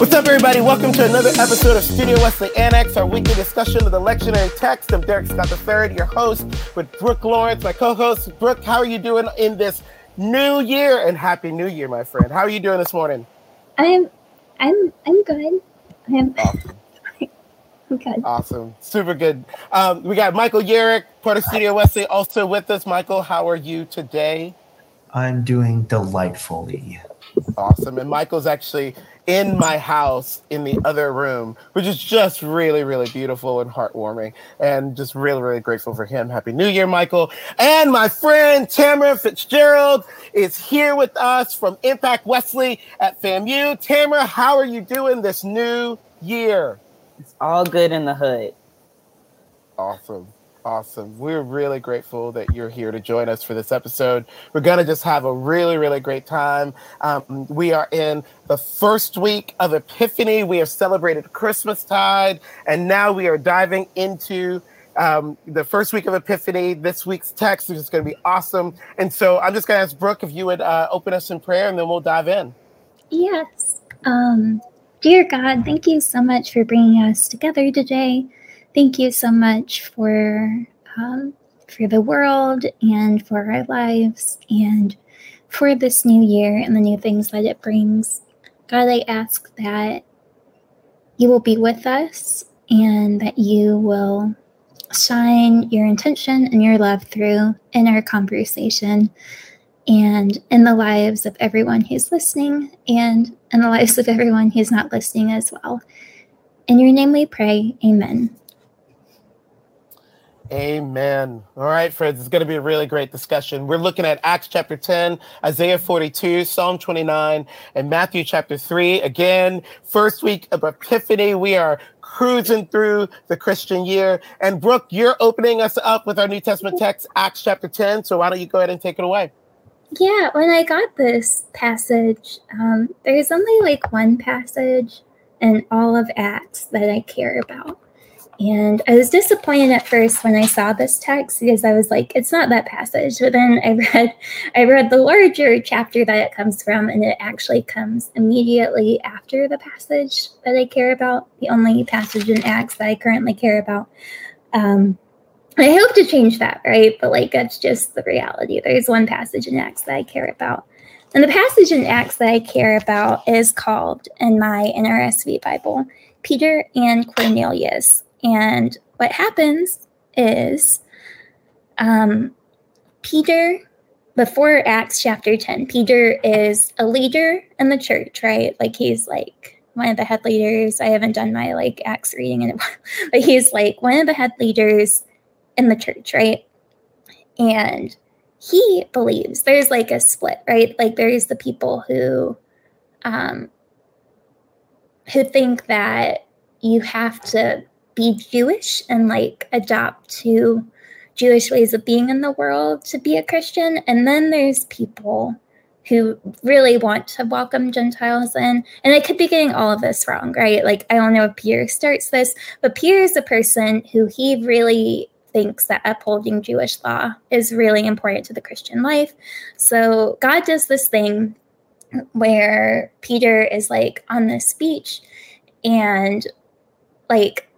What's up, everybody? Welcome to another episode of Studio Wesley Annex, our weekly discussion of the lectionary text. I'm Derrick Scott the III, your host, with Brooke Lawrence, my co-host. Brooke, how are you doing in this new year? And happy New Year, my friend. How are you doing this morning? I'm, I'm, I'm good. I'm, Awesome. I'm. Awesome. Super good. Um, we got Michael Yarick, part of Studio Wesley, also with us. Michael, how are you today? I'm doing delightfully. Awesome. And Michael's actually in my house in the other room, which is just really, really beautiful and heartwarming. And just really, really grateful for him. Happy New Year, Michael. And my friend Tamra Fitzgerald is here with us from Impact Wesley at FAMU. Tamra, how are you doing this new year? It's all good in the hood. Awesome. Awesome. We're really grateful that you're here to join us for this episode. We're going to just have a really, really great time. Um, we are in the first week of Epiphany. We have celebrated Christmastide, and now we are diving into um, the first week of Epiphany. This week's text is going to be awesome. And so I'm just going to ask Brooke if you would uh, open us in prayer, and then we'll dive in. Yes. Um, dear God, thank you so much for bringing us together today. Thank you so much for um, for the world and for our lives and for this new year and the new things that it brings. God, I ask that you will be with us and that you will shine your intention and your love through in our conversation and in the lives of everyone who's listening and in the lives of everyone who's not listening as well. In your name we pray, amen. Amen. All right, friends, it's going to be a really great discussion. We're looking at Acts chapter 10, Isaiah 42, Psalm 29, and Matthew chapter 3. Again, first week of Epiphany. We are cruising through the Christian year. And Brooke, you're opening us up with our New Testament text, Acts chapter 10. So why don't you go ahead and take it away? Yeah, when I got this passage, um, there's only like one passage in all of Acts that I care about. And I was disappointed at first when I saw this text because I was like, it's not that passage. But then I read I read the larger chapter that it comes from, and it actually comes immediately after the passage that I care about, the only passage in Acts that I currently care about. Um, I hope to change that, right? But like that's just the reality. There's one passage in Acts that I care about. And the passage in Acts that I care about is called in my NRSV Bible, Peter and Cornelius. And what happens is um, Peter, before Acts chapter 10, Peter is a leader in the church, right? Like he's like one of the head leaders. I haven't done my like Acts reading in a while, but he's like one of the head leaders in the church, right? And he believes there's like a split, right? Like there's the people who um who think that you have to be Jewish and like adopt to Jewish ways of being in the world to be a Christian. And then there's people who really want to welcome Gentiles in. And I could be getting all of this wrong, right? Like, I don't know if Pierre starts this, but Pierre is a person who he really thinks that upholding Jewish law is really important to the Christian life. So God does this thing where Peter is like on this beach and like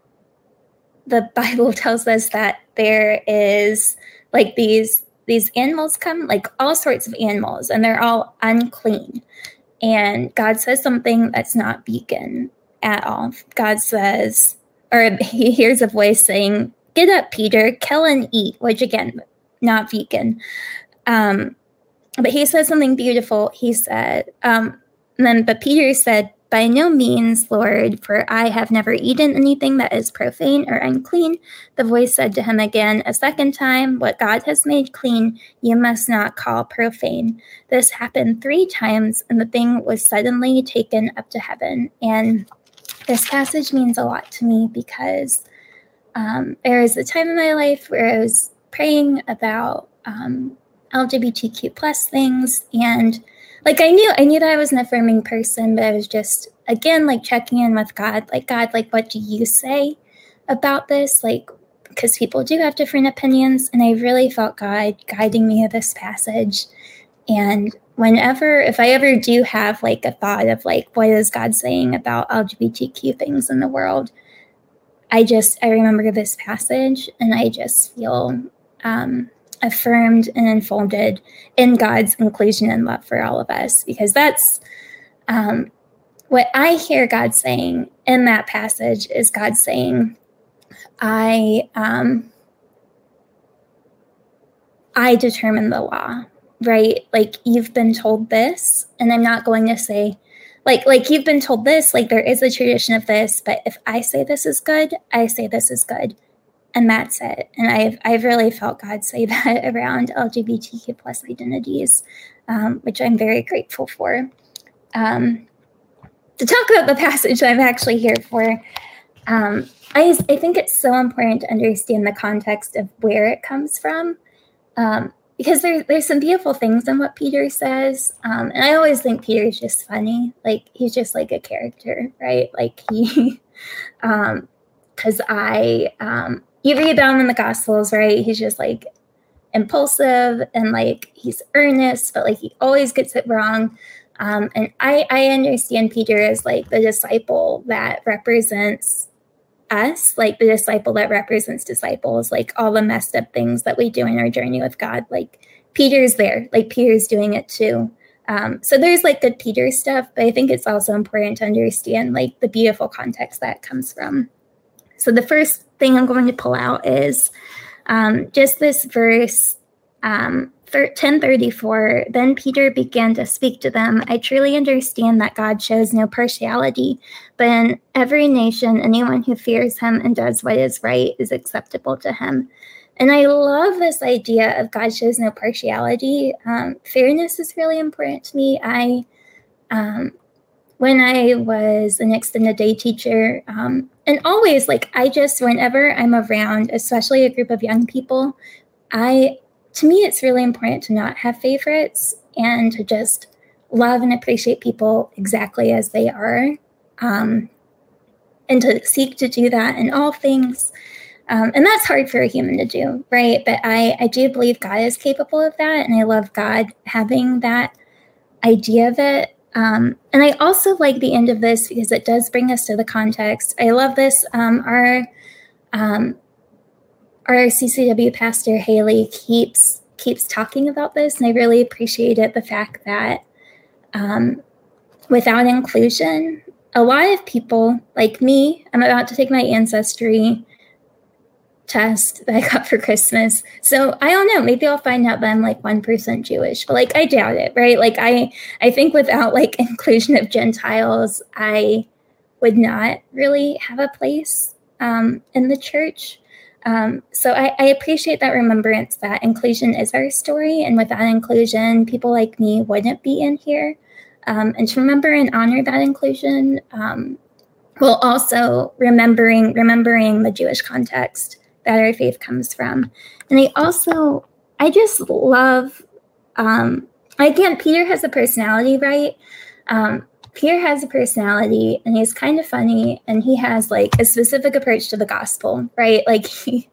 the Bible tells us that there is like these these animals come like all sorts of animals and they're all unclean. And God says something that's not vegan at all. God says, or he hears a voice saying, Get up, Peter, kill and eat, which again, not vegan. Um, but he said something beautiful. He said, um, then, but Peter said, by no means, Lord, for I have never eaten anything that is profane or unclean. The voice said to him again a second time, What God has made clean, you must not call profane. This happened three times, and the thing was suddenly taken up to heaven. And this passage means a lot to me because um, there was a time in my life where I was praying about um, LGBTQ plus things and like I knew I knew that I was an affirming person, but I was just again like checking in with God, like God, like what do you say about this? Like because people do have different opinions, and I really felt God guiding me to this passage. And whenever, if I ever do have like a thought of like, what is God saying about LGBTQ things in the world? I just, I remember this passage and I just feel um, affirmed and enfolded in God's inclusion and love for all of us because that's um, what I hear God saying in that passage is God saying, I, um, I determine the law, right? Like you've been told this, and I'm not going to say, like, like you've been told this, like there is a tradition of this, but if I say this is good, I say this is good. And that's it. And I've I've really felt God say that around LGBTQ plus identities, um, which I'm very grateful for. Um, to talk about the passage I'm actually here for, um, I, I think it's so important to understand the context of where it comes from. Um, because there, there's some beautiful things in what Peter says. Um, and I always think Peter is just funny. Like, he's just like a character, right? Like, he, because um, I, um, you read in the Gospels, right? He's just like impulsive and like he's earnest, but like he always gets it wrong. Um, and I, I understand Peter as like the disciple that represents us, like the disciple that represents disciples, like all the messed up things that we do in our journey with God. Like Peter's there, like Peter's doing it too. Um, so there's like good Peter stuff, but I think it's also important to understand like the beautiful context that comes from. So the first thing I'm going to pull out is um, just this verse um, 1034 Then Peter began to speak to them. I truly understand that God shows no partiality, but in every nation, anyone who fears him and does what is right is acceptable to him. And I love this idea of God shows no partiality. Um, fairness is really important to me. I, um, when I was an extended day teacher, um, and always like I just, whenever I'm around, especially a group of young people, I to me, it's really important to not have favorites and to just love and appreciate people exactly as they are. Um, and to seek to do that in all things. Um, and that's hard for a human to do, right? But I, I do believe God is capable of that. And I love God having that idea of it. Um, and I also like the end of this because it does bring us to the context. I love this. Um, our um, our CCW pastor Haley keeps keeps talking about this, and I really appreciated the fact that um, without inclusion, a lot of people like me, I'm about to take my ancestry test that I got for Christmas. So I don't know, maybe I'll find out that I'm like 1% Jewish, but like I doubt it, right? Like I I think without like inclusion of Gentiles, I would not really have a place um, in the church. Um, so I, I, appreciate that remembrance that inclusion is our story, and without inclusion, people like me wouldn't be in here. Um, and to remember and honor that inclusion, um, while also remembering remembering the Jewish context that our faith comes from. And I also I just love um, again Peter has a personality, right? Um, Peter has a personality and he's kind of funny and he has like a specific approach to the gospel, right? Like he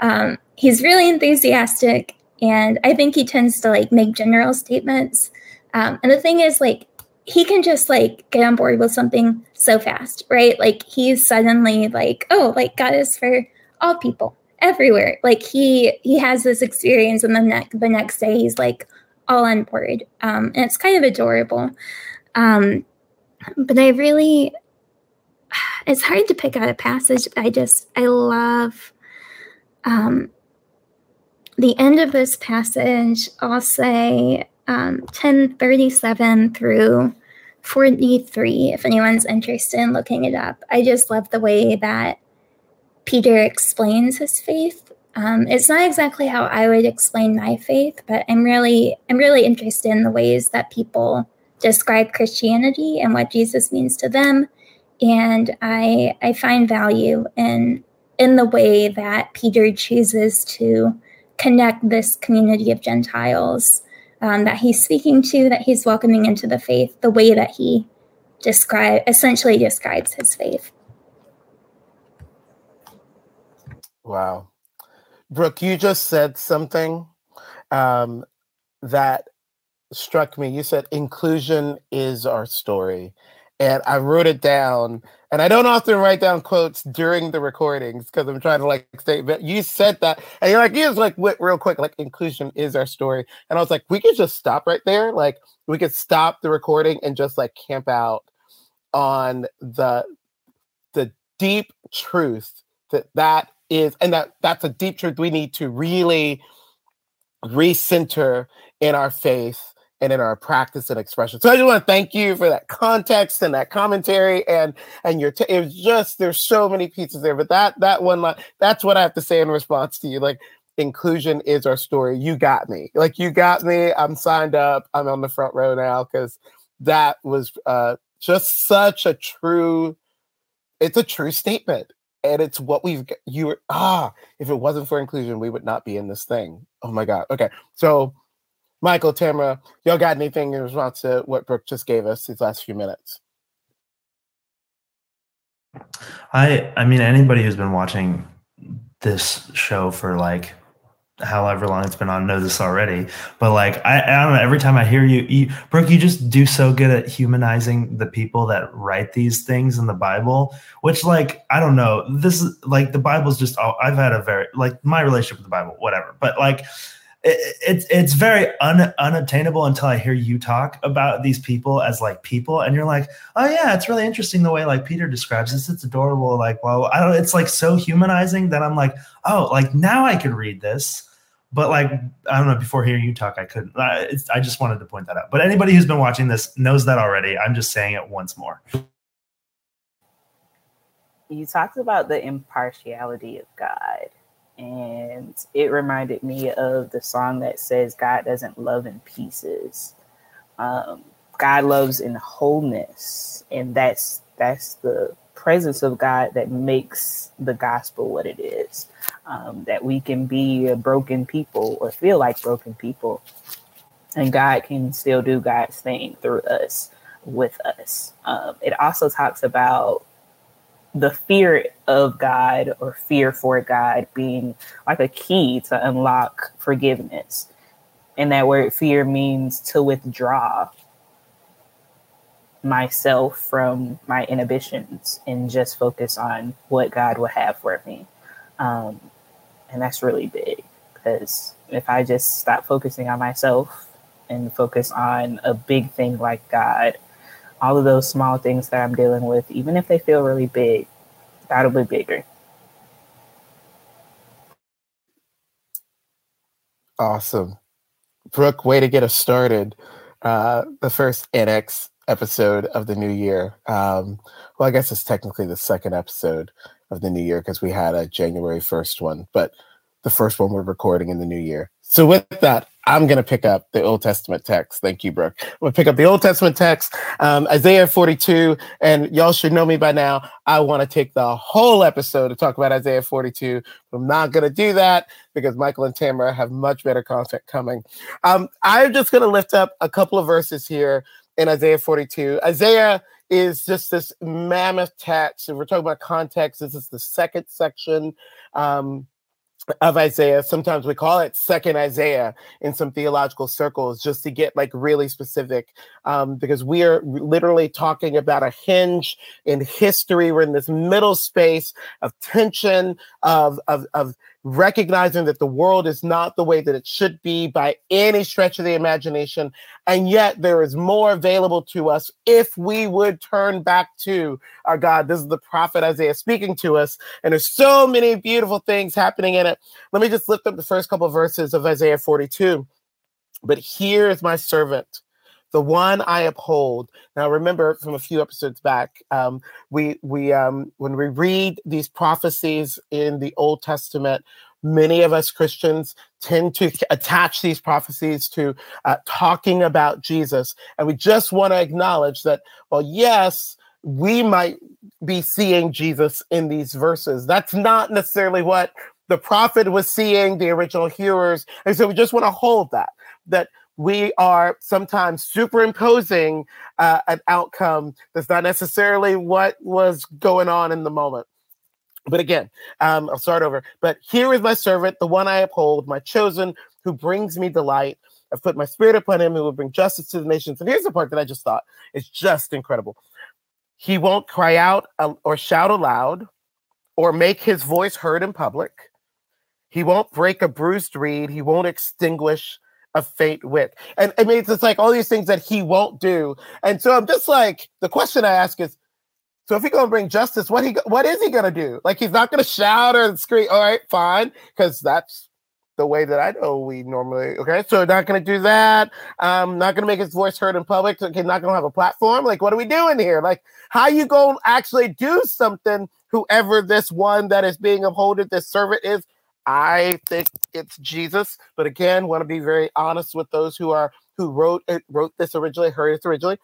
um, he's really enthusiastic and I think he tends to like make general statements. Um, and the thing is like he can just like get on board with something so fast, right? Like he's suddenly like, oh, like God is for all people everywhere. Like he he has this experience and the next the next day he's like all on board. Um, and it's kind of adorable. Um, but I really, it's hard to pick out a passage. I just, I love um, the end of this passage. I'll say um, 1037 through 43, if anyone's interested in looking it up. I just love the way that Peter explains his faith. Um, it's not exactly how I would explain my faith, but I'm really, I'm really interested in the ways that people describe Christianity and what Jesus means to them. And I I find value in in the way that Peter chooses to connect this community of Gentiles um, that he's speaking to, that he's welcoming into the faith, the way that he describe essentially describes his faith. Wow. Brooke, you just said something um, that struck me. You said inclusion is our story. And I wrote it down. And I don't often write down quotes during the recordings because I'm trying to like stay. But you said that, and you're like, you just like went real quick, like inclusion is our story. And I was like, we could just stop right there. Like we could stop the recording and just like camp out on the the deep truth that that is, and that that's a deep truth we need to really recenter in our faith and in our practice and expression. So I just want to thank you for that context and that commentary and and your t- it was just there's so many pieces there, but that that one line that's what I have to say in response to you. Like inclusion is our story. You got me. Like you got me. I'm signed up. I'm on the front row now because that was uh, just such a true. It's a true statement, and it's what we've. You were ah. If it wasn't for inclusion, we would not be in this thing. Oh my god. Okay, so Michael, Tamra, y'all got anything in response to what Brooke just gave us these last few minutes? I I mean anybody who's been watching this show for like however long it's been on knows this already. But like I, I don't know, every time I hear you, you Brooke, you just do so good at humanizing the people that write these things in the Bible, which like I don't know, this is like the Bible's just I've had a very like my relationship with the Bible, whatever. But like it, it's very un, unobtainable until I hear you talk about these people as like people, and you're like, oh yeah, it's really interesting the way like Peter describes this. It's adorable. Like, well, I don't. It's like so humanizing that I'm like, oh, like now I can read this. But like, I don't know. Before hearing you talk, I couldn't. I, I just wanted to point that out. But anybody who's been watching this knows that already. I'm just saying it once more. You talked about the impartiality of God and it reminded me of the song that says God doesn't love in pieces. Um, God loves in wholeness, and that's that's the presence of God that makes the gospel what it is. Um, that we can be broken people or feel like broken people, and God can still do God's thing through us, with us. Um, it also talks about the fear of God or fear for God being like a key to unlock forgiveness. And that word fear means to withdraw myself from my inhibitions and just focus on what God will have for me. Um, and that's really big because if I just stop focusing on myself and focus on a big thing like God, all of those small things that I'm dealing with, even if they feel really big, that'll be bigger. Awesome. Brooke, way to get us started. Uh, the first Annex episode of the new year. Um, well, I guess it's technically the second episode of the new year because we had a January 1st one, but the first one we're recording in the new year. So, with that, I'm going to pick up the Old Testament text. Thank you, Brooke. I'm going to pick up the Old Testament text, um, Isaiah 42. And y'all should know me by now. I want to take the whole episode to talk about Isaiah 42. I'm not going to do that because Michael and Tamra have much better content coming. Um, I'm just going to lift up a couple of verses here in Isaiah 42. Isaiah is just this mammoth text. If we're talking about context, this is the second section. Um, of Isaiah. Sometimes we call it second Isaiah in some theological circles, just to get like really specific, um, because we are literally talking about a hinge in history. We're in this middle space of tension, of of of recognizing that the world is not the way that it should be by any stretch of the imagination. And yet there is more available to us if we would turn back to our God. This is the prophet Isaiah speaking to us. And there's so many beautiful things happening in it. Let me just lift up the first couple of verses of Isaiah 42. But here is my servant the one I uphold. Now, remember from a few episodes back, um, we we um, when we read these prophecies in the Old Testament, many of us Christians tend to attach these prophecies to uh, talking about Jesus, and we just want to acknowledge that. Well, yes. We might be seeing Jesus in these verses. That's not necessarily what the prophet was seeing, the original hearers. And so we just want to hold that, that we are sometimes superimposing uh, an outcome that's not necessarily what was going on in the moment. But again, um, I'll start over. But here is my servant, the one I uphold, my chosen, who brings me delight. I've put my spirit upon him who will bring justice to the nations. And here's the part that I just thought is just incredible. He won't cry out uh, or shout aloud or make his voice heard in public. He won't break a bruised reed. He won't extinguish a faint wick. And I mean, it's, it's like all these things that he won't do. And so I'm just like, the question I ask is, so if he's gonna bring justice, what he what is he gonna do? Like he's not gonna shout or scream. All right, fine, because that's the way that I know we normally. Okay, so not gonna do that. Um, not gonna make his voice heard in public. Okay, not gonna have a platform. Like, what are we doing here? Like, how you gonna actually do something? Whoever this one that is being upholded, this servant is. I think it's Jesus, but again, want to be very honest with those who are who wrote it, wrote this originally, heard it originally.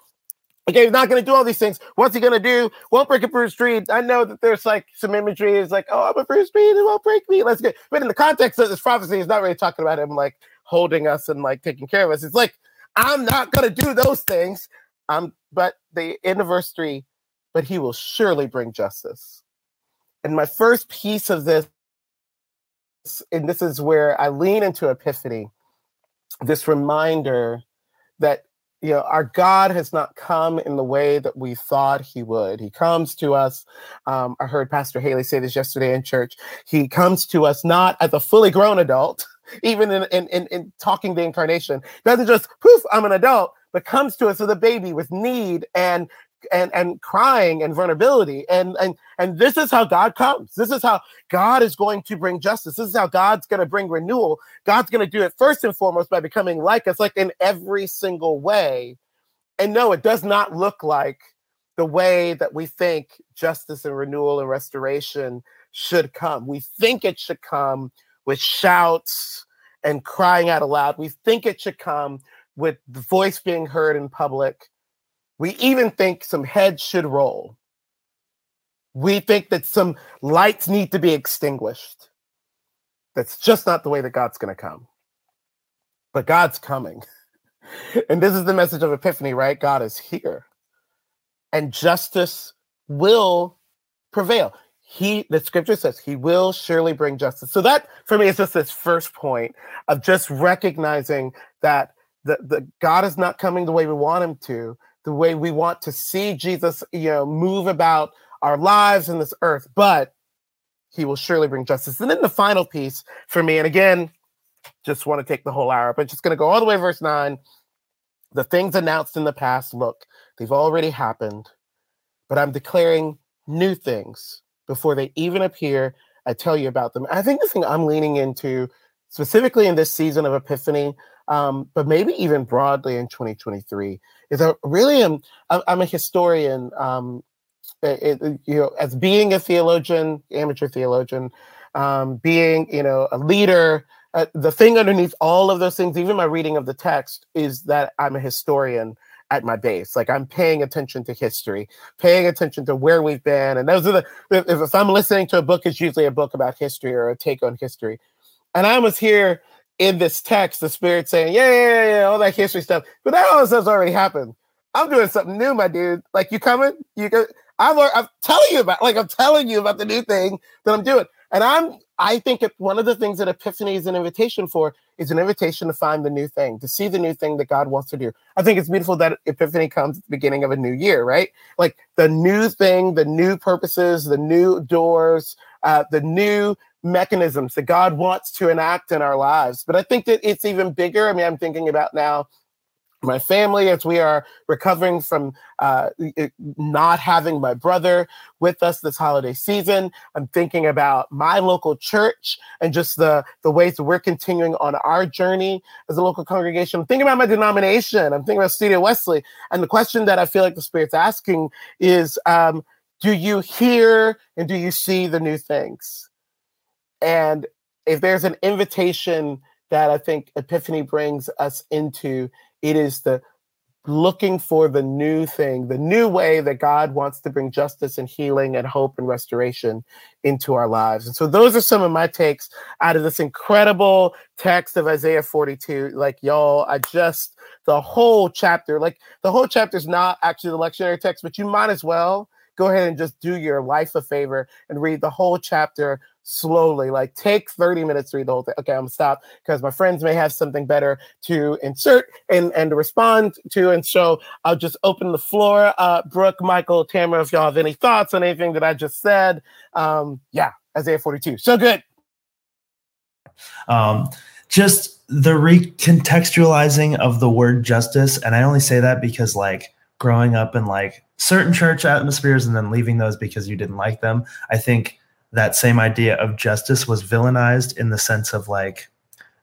Okay, he's not going to do all these things. What's he going to do? Won't break a bruised reed. I know that there's like some imagery is like, oh, I'm a bruised reed. It won't break me. Let's get. But in the context of this prophecy, he's not really talking about him like holding us and like taking care of us. It's like, I'm not going to do those things. Um, but the end of verse three, but he will surely bring justice. And my first piece of this, and this is where I lean into epiphany, this reminder that you know, our God has not come in the way that we thought he would. He comes to us. Um, I heard Pastor Haley say this yesterday in church. He comes to us not as a fully grown adult, even in, in, in, in talking the incarnation. Doesn't just poof, I'm an adult, but comes to us as a baby with need and and and crying and vulnerability. And and and this is how god comes. This is how god is going to bring justice. This is how god's going to bring renewal. God's going to do it first and foremost by becoming like us like in every single way. And no it does not look like the way that we think justice and renewal and restoration should come. We think it should come with shouts and crying out aloud. We think it should come with the voice being heard in public we even think some heads should roll. We think that some lights need to be extinguished. That's just not the way that God's going to come. But God's coming. and this is the message of Epiphany, right? God is here. And justice will prevail. He, the scripture says, he will surely bring justice. So that for me is just this first point of just recognizing that the, the God is not coming the way we want him to, the way we want to see Jesus, you know, move about our lives in this earth, but he will surely bring justice. And then the final piece for me, and again, just want to take the whole hour, but just going to go all the way verse 9. The things announced in the past, look, they've already happened, but I'm declaring new things before they even appear. I tell you about them. I think the thing I'm leaning into, specifically in this season of Epiphany, um, but maybe even broadly in 2023, is I really am. I'm a historian. Um, it, it, you know, as being a theologian, amateur theologian, um, being you know a leader. Uh, the thing underneath all of those things, even my reading of the text, is that I'm a historian at my base. Like I'm paying attention to history, paying attention to where we've been. And those are the, if, if I'm listening to a book, it's usually a book about history or a take on history. And I was here in this text, the spirit saying, yeah, yeah, yeah, all that history stuff. But that all stuff's already happened. I'm doing something new, my dude. Like you coming? You go. I'm, I'm telling you about, like I'm telling you about the new thing that I'm doing. And I'm, I think one of the things that Epiphany is an invitation for is an invitation to find the new thing, to see the new thing that God wants to do. I think it's beautiful that Epiphany comes at the beginning of a new year, right? Like the new thing, the new purposes, the new doors, uh, the new mechanisms that God wants to enact in our lives. But I think that it's even bigger. I mean, I'm thinking about now my family as we are recovering from uh, not having my brother with us this holiday season. I'm thinking about my local church and just the the ways that we're continuing on our journey as a local congregation. I'm thinking about my denomination. I'm thinking about studio wesley. And the question that i feel like the spirit's asking is um, do you hear and do you see the new things and if there's an invitation that I think Epiphany brings us into, it is the looking for the new thing, the new way that God wants to bring justice and healing and hope and restoration into our lives. And so those are some of my takes out of this incredible text of Isaiah 42. Like, y'all, I just, the whole chapter, like the whole chapter is not actually the lectionary text, but you might as well go ahead and just do your life a favor and read the whole chapter slowly. Like take 30 minutes to read the whole thing. Okay, I'm gonna stop because my friends may have something better to insert and, and to respond to. And so I'll just open the floor. Uh, Brooke, Michael, Tamra, if y'all have any thoughts on anything that I just said. Um, yeah, Isaiah 42. So good. Um, just the recontextualizing of the word justice. And I only say that because like growing up in like certain church atmospheres and then leaving those because you didn't like them, I think that same idea of justice was villainized in the sense of like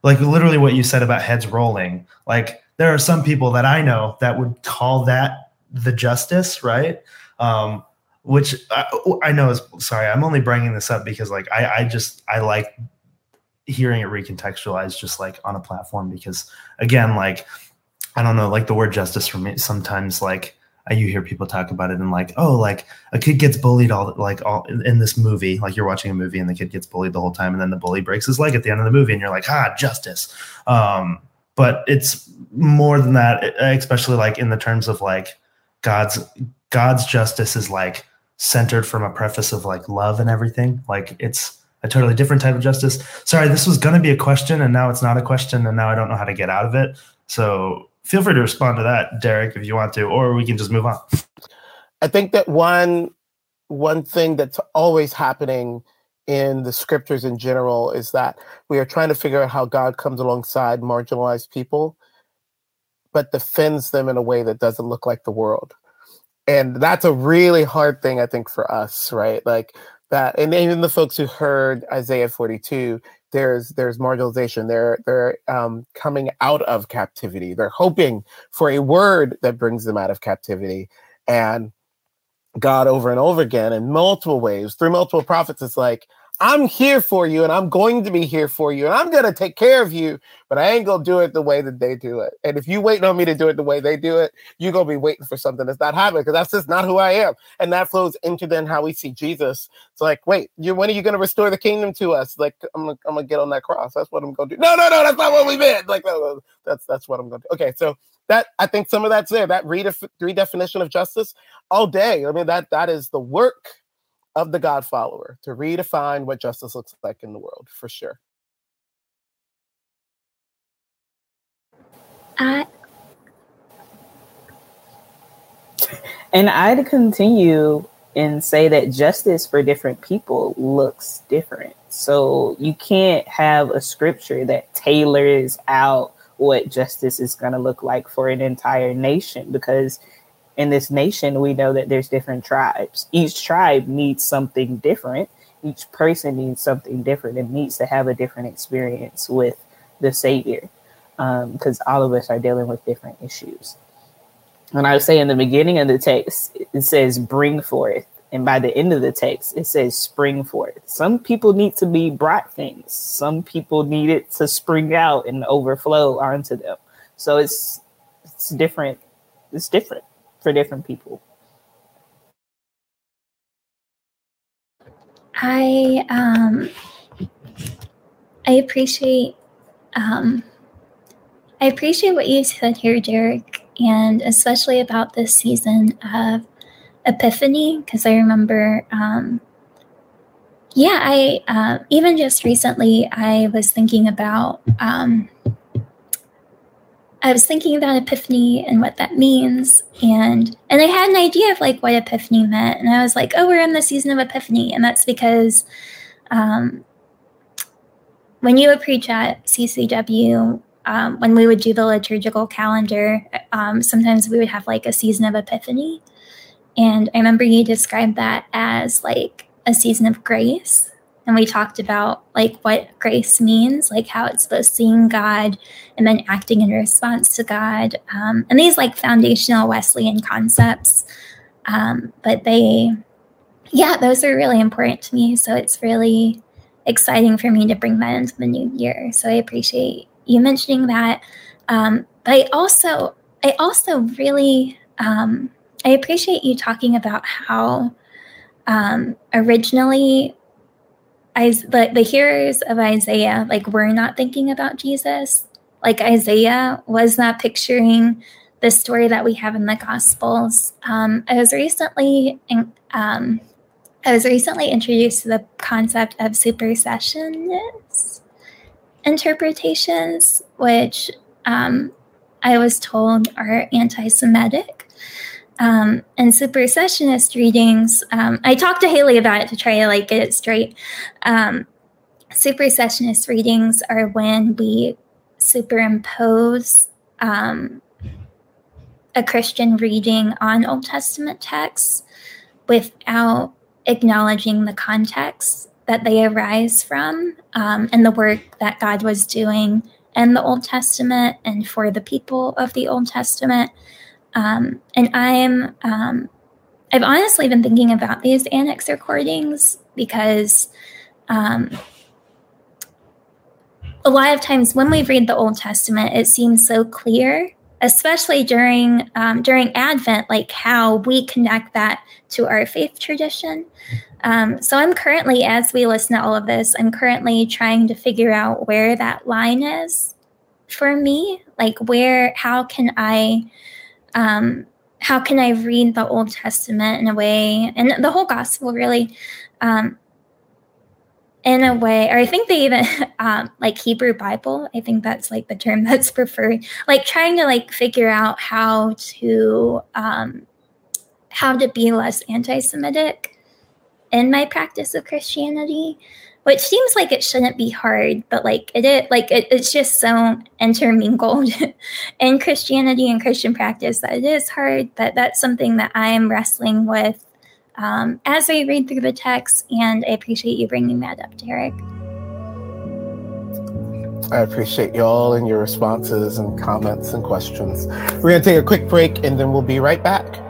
like literally what you said about heads rolling. Like there are some people that i know that would call that the justice right? Um which I, I know is sorry i'm only bringing this up because like i i just i like hearing it recontextualized just like on a platform because again like i don't know like the word justice for me sometimes like you hear people talk about it and like, oh, like a kid gets bullied all like all in this movie, like you're watching a movie and the kid gets bullied the whole time, and then the bully breaks his leg at the end of the movie, and you're like, ah, justice. Um, but it's more than that, especially like in the terms of like God's God's justice is like centered from a preface of like love and everything. Like it's a totally different type of justice. Sorry, this was going to be a question, and now it's not a question, and now I don't know how to get out of it. So feel free to respond to that, Derrick, if you want to, or we can just move on. I think that one one thing that's always happening in the scriptures in general is that we are trying to figure out how God comes alongside marginalized people, but defends them in a way that doesn't look like the world. And that's a really hard thing, I think, for us, right? Like that, and even the folks who heard Isaiah 42, there's there's marginalization. They're they're um, coming out of captivity. They're hoping for a word that brings them out of captivity. And God, over and over again, in multiple ways, through multiple prophets, it's like, I'm here for you and I'm going to be here for you and I'm going to take care of you, but I ain't going to do it the way that they do it. And if you waiting on me to do it the way they do it, you're going to be waiting for something that's not happening because that's just not who I am. And that flows into then how we see Jesus. It's like, wait, you when are you going to restore the kingdom to us? Like, I'm going to get on that cross. That's what I'm going to do. No, no, no, that's not what we meant. Like, no, no, that's, that's what I'm going to do. Okay. So that, I think some of that's there, that redef- redefinition of justice all day. I mean, that, that is the work of the God follower to redefine what justice looks like in the world for sure. I and I'd continue and say that justice for different people looks different. So you can't have a scripture that tailors out what justice is going to look like for an entire nation because in this nation, we know that there's different tribes. Each tribe needs something different. Each person needs something different and needs to have a different experience with the Savior because um, all of us are dealing with different issues. And I say in the beginning of the text, it says bring forth. And by the end of the text, it says spring forth. Some people need to be brought things. Some people need it to spring out and overflow onto them. So it's it's different. It's different for different people? I um I appreciate um I appreciate what you said here, Derrick, and especially about this season of Epiphany, because I remember um yeah, I uh, even just recently I was thinking about um I was thinking about epiphany and what that means, and and I had an idea of like what epiphany meant, and I was like, oh, we're in the season of epiphany, and that's because um, when you would preach at CCW, um, when we would do the liturgical calendar, um, sometimes we would have like a season of epiphany, and I remember you described that as like a season of grace and we talked about like what grace means like how it's both seeing god and then acting in response to god um, and these like foundational wesleyan concepts um, but they yeah those are really important to me. So it's really exciting for me to bring that into the new year. So i appreciate you mentioning that. Um, but i also i also really um, i appreciate you talking about how um, originally the, the hearers of Isaiah, like, were not thinking about Jesus. Like, Isaiah was not picturing the story that we have in the Gospels. Um, I was recently in, um, I was recently introduced to the concept of supersessionist interpretations, which um, I was told are anti Semitic. Um, and supersessionist readings, um, I talked to Haley about it to try to like get it straight. Um, supersessionist readings are when we superimpose um, a Christian reading on Old Testament texts without acknowledging the context that they arise from um, and the work that God was doing in the Old Testament and for the people of the Old Testament. Um, and I'm, um, I've honestly been thinking about these annex recordings because um, a lot of times when we read the Old Testament, it seems so clear especially during um, during Advent, like how we connect that to our faith tradition. Um, so I'm currently, as we listen to all of this, I'm currently trying to figure out where that line is for me. Like where, how can I, um, how can I read the Old Testament in a way, and the whole gospel really, um, in a way, or I think they even um, like Hebrew Bible. I think that's like the term that's preferred. Like trying to like figure out how to um, how to be less anti-Semitic in my practice of Christianity, which seems like it shouldn't be hard, but like it like it, it's just so intermingled in Christianity and Christian practice that it is hard. That that's something that I'm wrestling with um, as I read through the text, and I appreciate you bringing that up, Derrick. I appreciate y'all and your responses and comments and questions. We're going to take a quick break and then we'll be right back.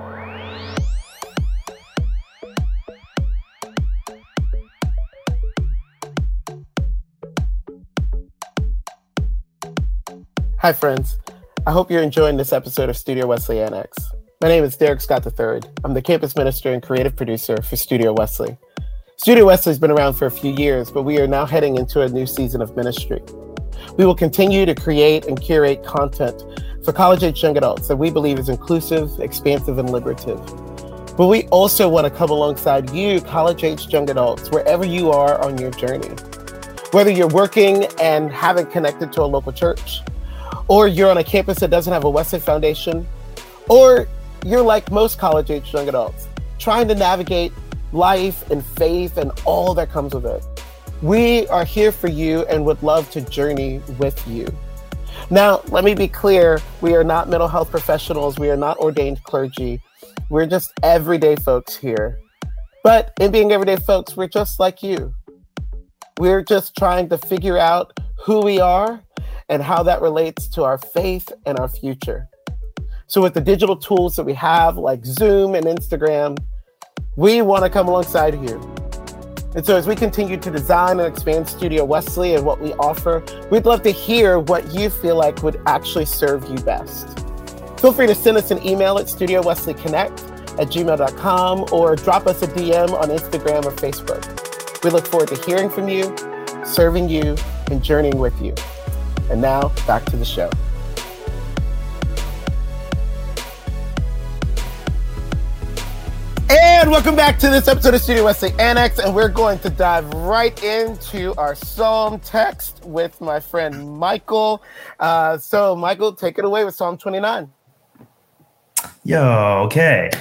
Hi, friends. I hope you're enjoying this episode of Studio Wesley Annex. My name is Derrick Scott III. I'm the campus minister and creative producer for Studio Wesley. Studio Wesley has been around for a few years, but we are now heading into a new season of ministry. We will continue to create and curate content for college age young adults that we believe is inclusive, expansive, and liberative. But we also want to come alongside you, college age young adults, wherever you are on your journey. Whether you're working and haven't connected to a local church, or you're on a campus that doesn't have a Wesley Foundation, or you're like most college age young adults, trying to navigate life and faith and all that comes with it. We are here for you and would love to journey with you. Now, let me be clear we are not mental health professionals, we are not ordained clergy. We're just everyday folks here. But in being everyday folks, we're just like you. We're just trying to figure out who we are and how that relates to our faith and our future. So, with the digital tools that we have, like Zoom and Instagram, we want to come alongside you. And so, as we continue to design and expand Studio Wesley and what we offer, we'd love to hear what you feel like would actually serve you best. Feel free to send us an email at studiowesleyconnect at gmail.com or drop us a DM on Instagram or Facebook. We look forward to hearing from you, serving you, and journeying with you. And now, back to the show. And welcome back to this episode of Studio Wesley Annex, and we're going to dive right into our psalm text with my friend Michael. Uh, so, Michael, take it away with Psalm 29. Yo, okay.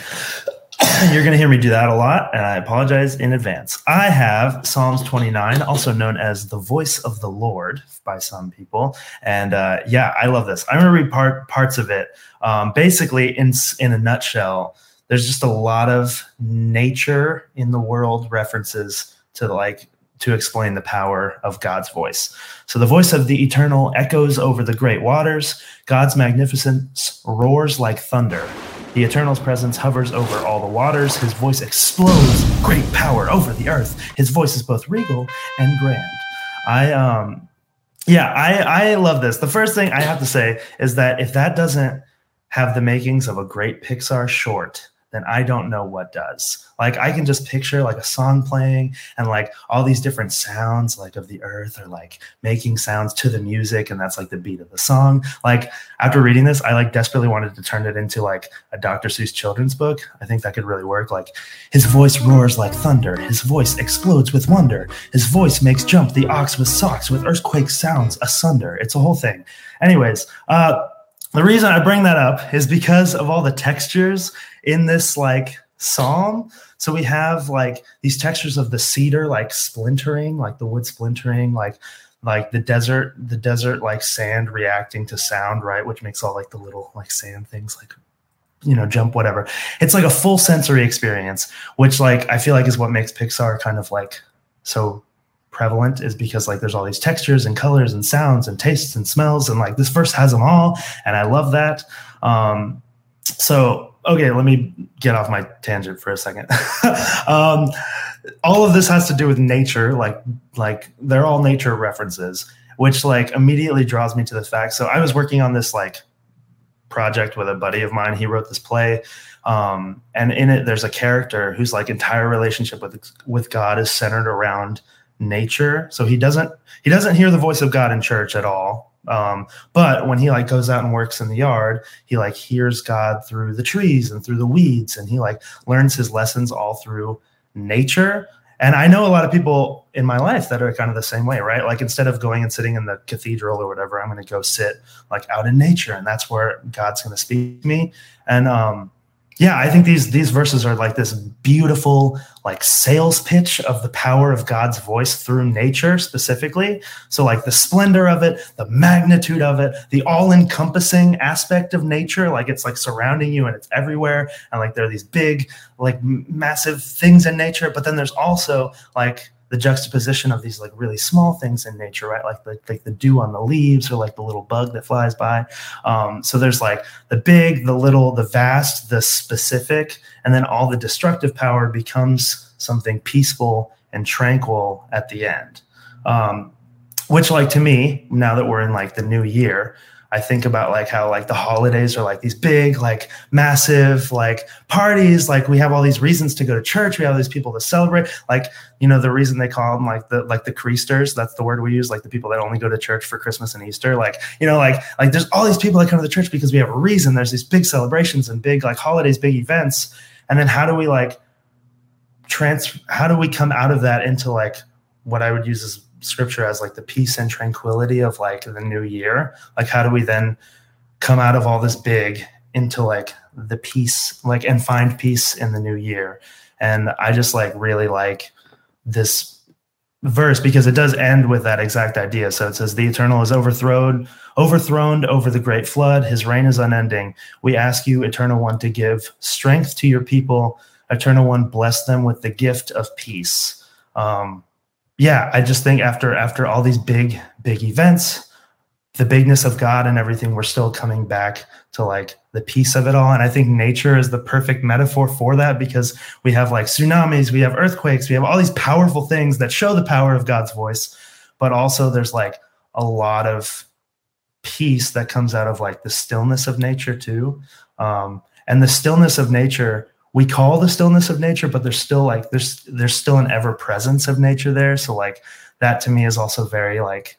You're going to hear me do that a lot, and I apologize in advance. I have Psalms 29, also known as the voice of the Lord by some people. And uh, yeah, I love this. I'm going to read part, parts of it. Um, basically, in, in a nutshell, there's just a lot of nature in the world references to like to explain the power of God's voice. So the voice of the eternal echoes over the great waters. God's magnificence roars like thunder. The eternal's presence hovers over all the waters. His voice explodes great power over the earth. His voice is both regal and grand. I um yeah, I I love this. The first thing I have to say is that if that doesn't have the makings of a great Pixar short, then I don't know what does. Like I can just picture like a song playing and like all these different sounds like of the earth or like making sounds to the music and that's like the beat of the song. Like after reading this, I like desperately wanted to turn it into like a Dr. Seuss children's book. I think that could really work. Like his voice roars like thunder, his voice explodes with wonder, his voice makes jump the ox with socks with earthquake sounds asunder. It's a whole thing. Anyways, uh the reason I bring that up is because of all the textures in this like psalm. So we have like these textures of the cedar like splintering, like the wood splintering, like like the desert, the desert like sand reacting to sound, right? Which makes all like the little like sand things like you know jump whatever. It's like a full sensory experience, which like I feel like is what makes Pixar kind of like so prevalent is because like there's all these textures and colors and sounds and tastes and smells and like this verse has them all and i love that. Um so okay let me get off my tangent for a second. Um all of this has to do with nature like like they're all nature references which like immediately draws me to the fact so i was working on this like project with a buddy of mine he wrote this play um, and in it there's a character whose like entire relationship with with god is centered around nature. So he doesn't he doesn't hear the voice of god in church at all. Um, but when he like goes out and works in the yard he like hears god through the trees and through the weeds and he like learns his lessons all through nature. And i know a lot of people in my life that are kind of the same way right? Like instead of going and sitting in the cathedral or whatever i'm going to go sit like out in nature and that's where god's going to speak to me. And um yeah i think these these verses are like this beautiful like sales pitch of the power of god's voice through nature specifically. So like the splendor of it the magnitude of it the all-encompassing aspect of nature like it's like surrounding you and it's everywhere. And like there are these big like massive things in nature but then there's also like the juxtaposition of these like really small things in nature, right? Like the like the dew on the leaves or like the little bug that flies by. Um, so there's like the big, the little, the vast, the specific, and then all the destructive power becomes something peaceful and tranquil at the end. Um, which like to me, now that we're in like the new year, I think about like how like the holidays are like these big, like massive, like parties. Like we have all these reasons to go to church. We have all these people to celebrate. Like you know the reason they call them like the like the creasters. That's the word we use. Like the people that only go to church for Christmas and Easter. Like you know like like there's all these people that come to the church because we have a reason. There's these big celebrations and big like holidays, big events. And then how do we like trans? How do we come out of that into like what I would use as scripture as like the peace and tranquility of like the new year. Like how do we then come out of all this big into like the peace like and find peace in the new year? And i just like really like this verse because it does end with that exact idea. So it says the eternal is overthrown overthrown over the great flood. His reign is unending. We ask you eternal one to give strength to your people. Eternal one bless them with the gift of peace. Um, yeah, I just think after after all these big big events, the bigness of God and everything, we're still coming back to like the peace of it all. And I think nature is the perfect metaphor for that because we have like tsunamis, we have earthquakes, we have all these powerful things that show the power of God's voice, but also there's like a lot of peace that comes out of like the stillness of nature too. Um, and the stillness of nature we call the stillness of nature, but there's still like there's there's still an ever presence of nature there. So like that to me is also very like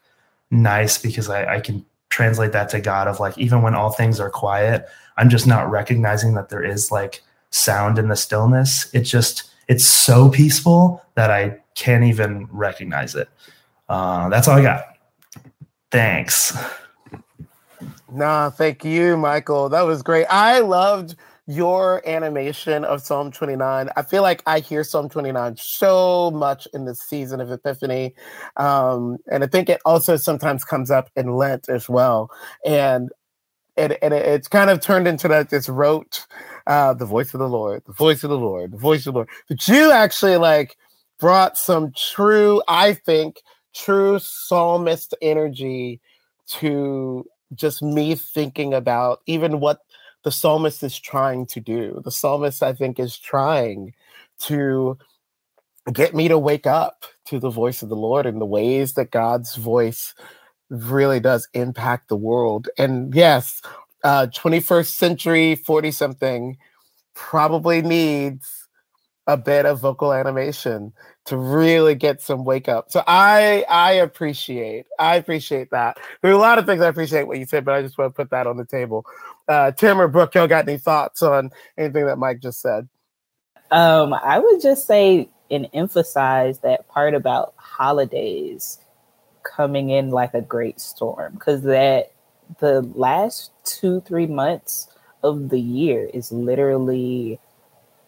nice because I, I can translate that to God of like even when all things are quiet, I'm just not recognizing that there is like sound in the stillness. It's just it's so peaceful that I can't even recognize it. Uh, that's all I got. Thanks. Nah, thank you, Michael. That was great. I loved your animation of Psalm 29. I feel like I hear Psalm 29 so much in the season of Epiphany. Um, and I think it also sometimes comes up in Lent as well. And it, it, it's kind of turned into that this rote, uh, the voice of the Lord, the voice of the Lord, the voice of the Lord. But you actually like brought some true, I think, true psalmist energy to just me thinking about even what the psalmist is trying to do. The psalmist, I think, is trying to get me to wake up to the voice of the Lord and the ways that God's voice really does impact the world. And yes, uh, 21st century, 40 something, probably needs a bit of vocal animation to really get some wake up. So I I appreciate I appreciate that. There are a lot of things I appreciate what you said, but I just want to put that on the table. Uh, Tim or Brooke, y'all got any thoughts on anything that Mike just said? Um, I would just say and emphasize that part about holidays coming in like a great storm because that the last two three months of the year is literally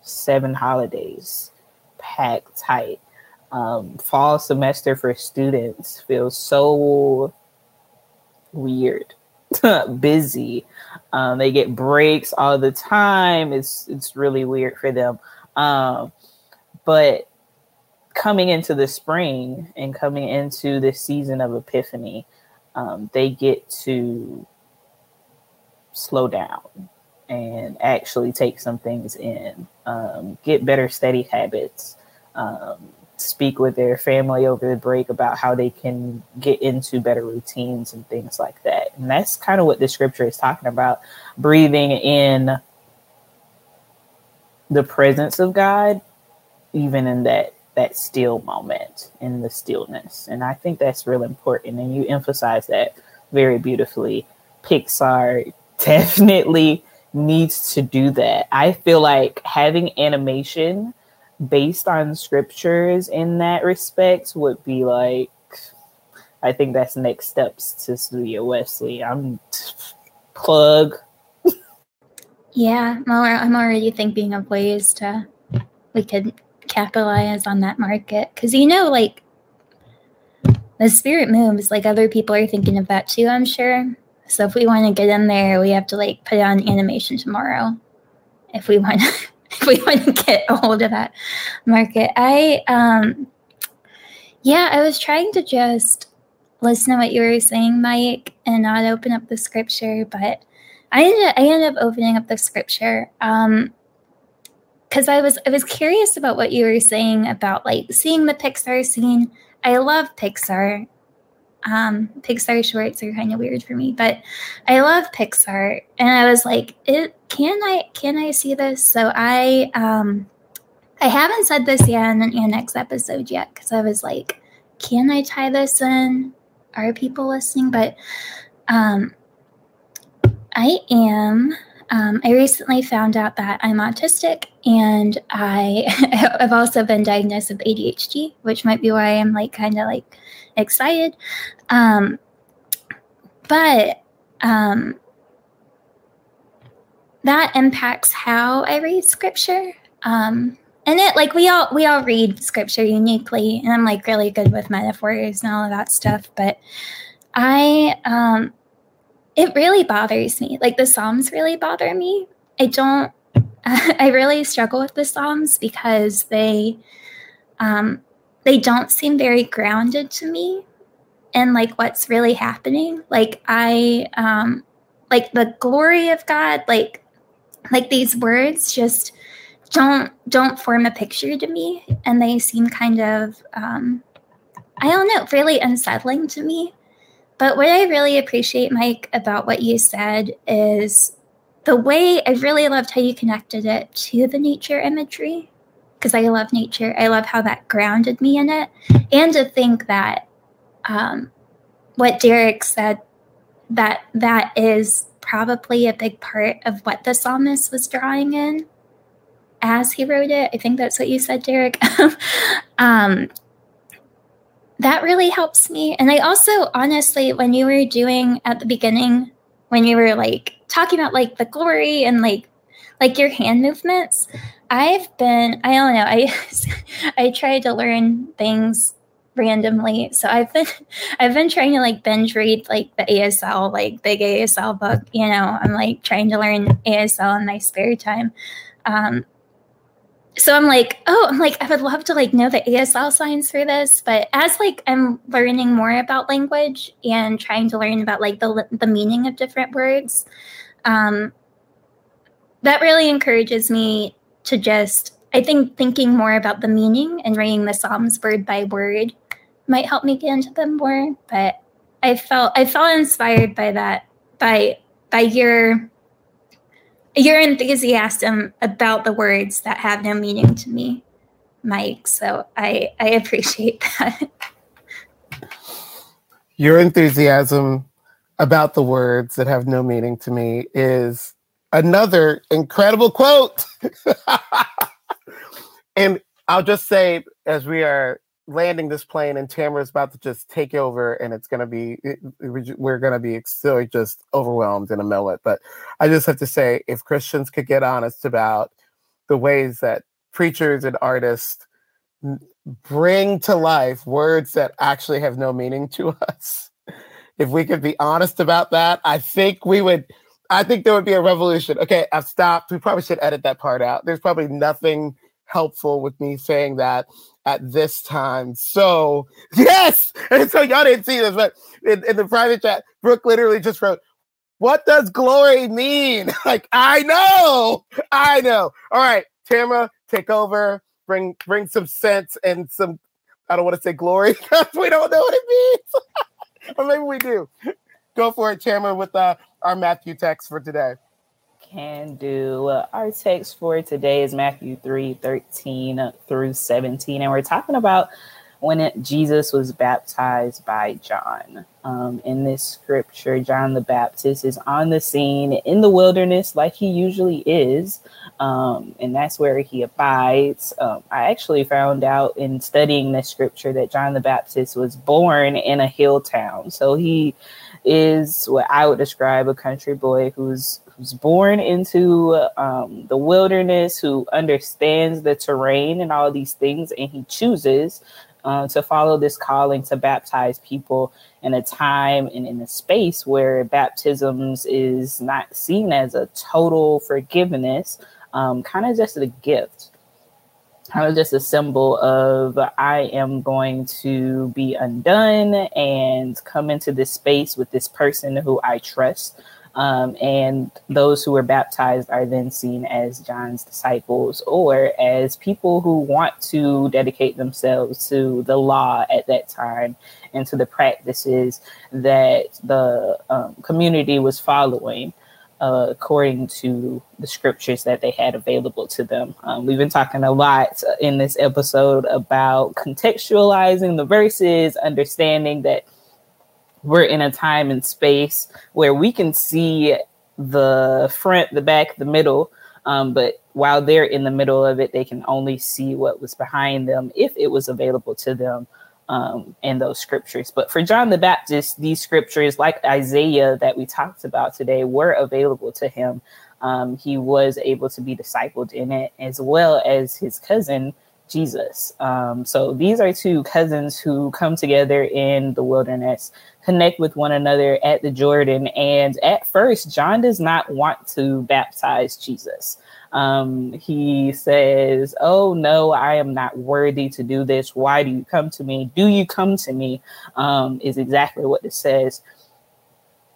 seven holidays packed tight. Um, fall semester for students feels so weird busy. Um, they get breaks all the time. It's it's really weird for them. Um, but coming into the spring and coming into the season of epiphany um, they get to slow down and actually take some things in um, get better study habits um, speak with their family over the break about how they can get into better routines and things like that. And that's kind of what the scripture is talking about breathing in the presence of God, even in that that still moment in the stillness. And I think that's real important. And you emphasize that very beautifully. Pixar definitely needs to do that. I feel like having animation based on scriptures in that respect would be like I think that's next steps to Studio Wesley. I'm plug. yeah, I'm already thinking of ways to we could capitalize on that market because you know, like the spirit moves, like other people are thinking of that too. I'm sure. So if we want to get in there, we have to like put on animation tomorrow. If we want if we want to get a hold of that market. I um yeah, I was trying to just listen to what you were saying, Mike, and not open up the scripture, but I ended I ended up opening up the scripture. Um because I was I was curious about what you were saying about like seeing the Pixar scene. I love Pixar. Um, Pixar shorts are kind of weird for me, but I love Pixar, and I was like, "It can I can I see this?" So I um, I haven't said this yet in the next episode yet because I was like, "Can I tie this in? Are people listening?" But um, I am. Um, I recently found out that I'm autistic, and I have also been diagnosed with ADHD, which might be why I'm like kind of like excited. Um, but um, that impacts how I read scripture. Um, and it like we all we all read scripture uniquely, and I'm like really good with metaphors and all of that stuff. But I um, it really bothers me. Like the Psalms really bother me. I don't. I really struggle with the Psalms because they um, they don't seem very grounded to me and like what's really happening. Like i um like the glory of god like like these words just don't don't form a picture to me and they seem kind of um i don't know really unsettling to me. But what i really appreciate mike about what you said is the way i really loved how you connected it to the nature imagery because I love nature. I love how that grounded me in it. And to think that um, what Derrick said, that that is probably a big part of what the psalmist was drawing in as he wrote it. I think that's what you said, Derrick. um, that really helps me. And I also, honestly, when you were doing at the beginning, when you were like talking about like the glory and like like your hand movements, I've been, I don't know, I I tried to learn things randomly. So I've been I've been trying to like binge read like the ASL, like big ASL book, you know. I'm like trying to learn ASL in my spare time. Um so I'm like, oh, I'm like, I would love to like know the ASL signs for this, but as like I'm learning more about language and trying to learn about like the the meaning of different words, um, that really encourages me to just I think thinking more about the meaning and reading the Psalms word by word might help me get into them more. But I felt I felt inspired by that by by your your enthusiasm about the words that have no meaning to me, Mike. So I I appreciate that. Your enthusiasm about the words that have no meaning to me is another incredible quote. and I'll just say, as we are landing this plane and Tamra's about to just take over and it's going to be, we're going to be still just overwhelmed in a minute. But I just have to say, if Christians could get honest about the ways that preachers and artists bring to life words that actually have no meaning to us, if we could be honest about that, I think we would. I think there would be a revolution. Okay, I've stopped. We probably should edit that part out. There's probably nothing helpful with me saying that at this time. So yes, and so y'all didn't see this, but in, in the private chat, Brooke literally just wrote, "What does glory mean?" like I know, I know. All right, Tamra, take over. Bring bring some sense and some. I don't want to say glory because we don't know what it means, or maybe we do. Go for it, Tamra, with uh, our Matthew text for today can do. Our text for today is Matthew 3 13 through 17. And we're talking about when it, Jesus was baptized by John. Um, in this scripture, John the Baptist is on the scene in the wilderness like he usually is. Um, and that's where he abides. Um, I actually found out in studying this scripture that John the Baptist was born in a hill town. So he is what I would describe a country boy who's who's born into um, the wilderness, who understands the terrain and all these things, and he chooses uh, to follow this calling to baptize people in a time and in a space where baptisms is not seen as a total forgiveness, um, kind of just a gift. Kind of just a symbol of I am going to be undone and come into this space with this person who I trust um, and those who are baptized are then seen as John's disciples or as people who want to dedicate themselves to the law at that time and to the practices that the um, community was following. Uh, according to the scriptures that they had available to them. Um, we've been talking a lot in this episode about contextualizing the verses, understanding that we're in a time and space where we can see the front, the back, the middle. Um, but while they're in the middle of it, they can only see what was behind them if it was available to them um, in those scriptures. But for John the Baptist, these scriptures, like Isaiah that we talked about today, were available to him. Um, he was able to be discipled in it, as well as his cousin Jesus. Um, so these are two cousins who come together in the wilderness, connect with one another at the Jordan. And at first, John does not want to baptize Jesus. Um, he says, Oh, no, I am not worthy to do this. Why do you come to me? Do you come to me? Um, is exactly what it says.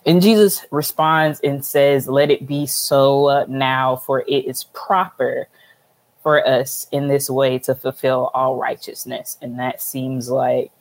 And Jesus responds and says, Let it be so now, for it is proper for us in this way to fulfill all righteousness. And that seems like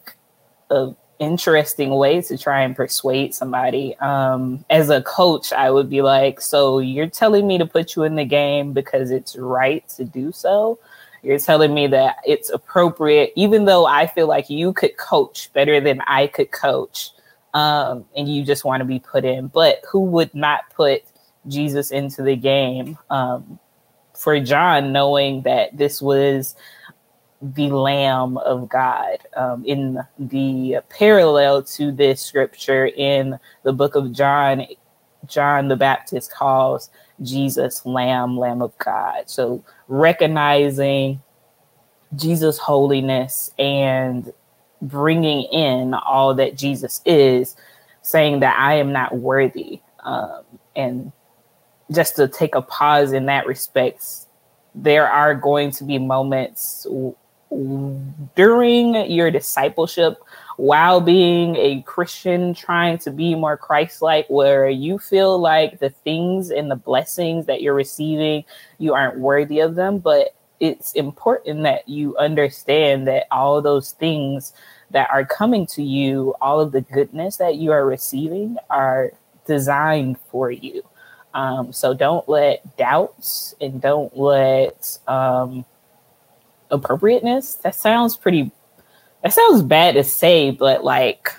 a interesting way to try and persuade somebody. Um, as a coach, I would be like, so you're telling me to put you in the game because it's right to do so. You're telling me that it's appropriate, even though I feel like you could coach better than I could coach. Um, and you just want to be put in. But who would not put Jesus into the game? Um, for John, knowing that this was the Lamb of God. Um, in the parallel to this scripture in the book of John, John the Baptist calls Jesus Lamb, Lamb of God. So recognizing Jesus' holiness and bringing in all that Jesus is, saying that I am not worthy. Um, and just to take a pause in that respect, there are going to be moments during your discipleship while being a Christian, trying to be more Christ like, where you feel like the things and the blessings that you're receiving, you aren't worthy of them. But it's important that you understand that all those things that are coming to you, all of the goodness that you are receiving, are designed for you. Um, so don't let doubts and don't let um, appropriateness. That sounds pretty. That sounds bad to say, but like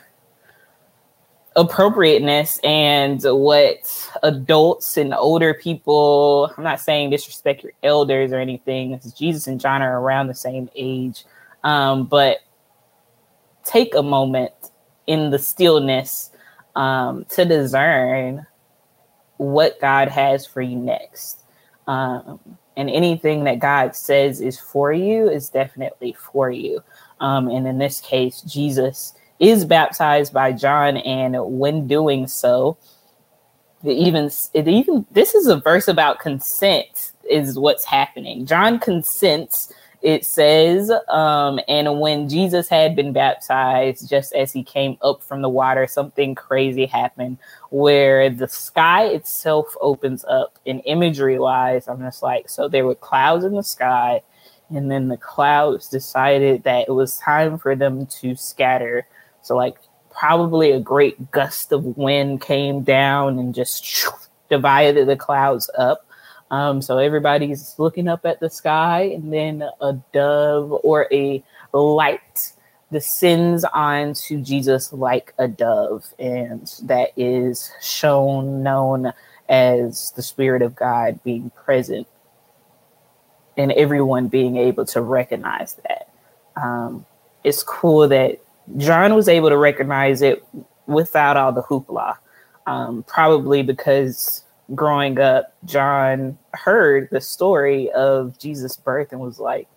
appropriateness and what adults and older people. I'm not saying disrespect your elders or anything. Jesus and John are around the same age, um, but take a moment in the stillness um, to discern what God has for you next. Um, and anything that God says is for you is definitely for you. Um, and in this case, Jesus is baptized by John, and when doing so, it even it even this is a verse about consent is what's happening. John consents it says, um, and when Jesus had been baptized, just as he came up from the water, something crazy happened where the sky itself opens up. And imagery wise, I'm just like, so there were clouds in the sky, and then the clouds decided that it was time for them to scatter. So, like, probably a great gust of wind came down and just divided the clouds up um, so everybody's looking up at the sky, and then a dove or a light descends onto Jesus like a dove, and that is shown, known as the Spirit of God being present, and everyone being able to recognize that. Um, it's cool that John was able to recognize it without all the hoopla, um, probably because growing up, John heard the story of Jesus' birth and was like,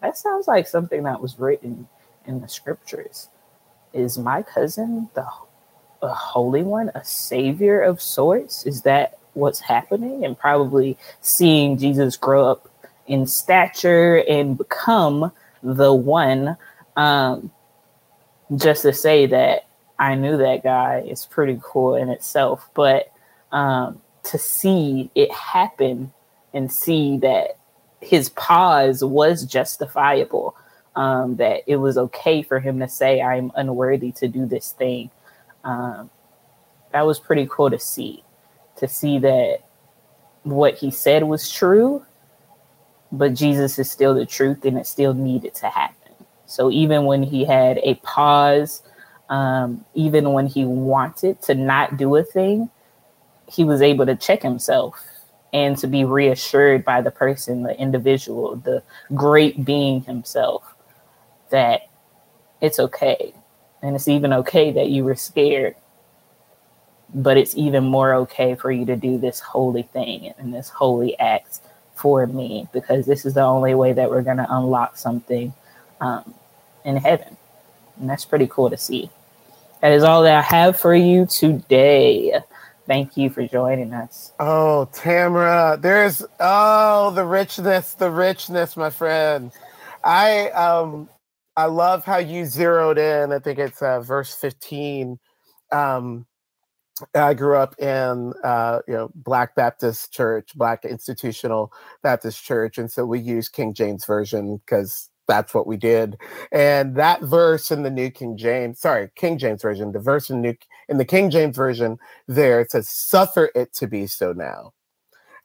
that sounds like something that was written in the scriptures. Is my cousin the a holy one, a savior of sorts? Is that what's happening? And probably seeing Jesus grow up in stature and become the one. Um, just to say that I knew that guy is pretty cool in itself. But um, to see it happen and see that his pause was justifiable, um, that it was okay for him to say, I'm unworthy to do this thing. Um, that was pretty cool to see, to see that what he said was true, but Jesus is still the truth and it still needed to happen. So even when he had a pause, um, even when he wanted to not do a thing, he was able to check himself and to be reassured by the person, the individual, the great being himself, that it's okay. And it's even okay that you were scared. But it's even more okay for you to do this holy thing and this holy act for me because this is the only way that we're going to unlock something um, in heaven. And that's pretty cool to see. That is all that I have for you today. Thank you for joining us. Oh, Tamra, there's oh the richness, the richness, my friend. I um I love how you zeroed in. I think it's uh, verse 15. Um, I grew up in uh, you know Black Baptist Church, Black Institutional Baptist Church, and so we use King James version because that's what we did. And that verse in the New King James, sorry, King James version, the verse in New in the King James version there it says, "Suffer it to be so now."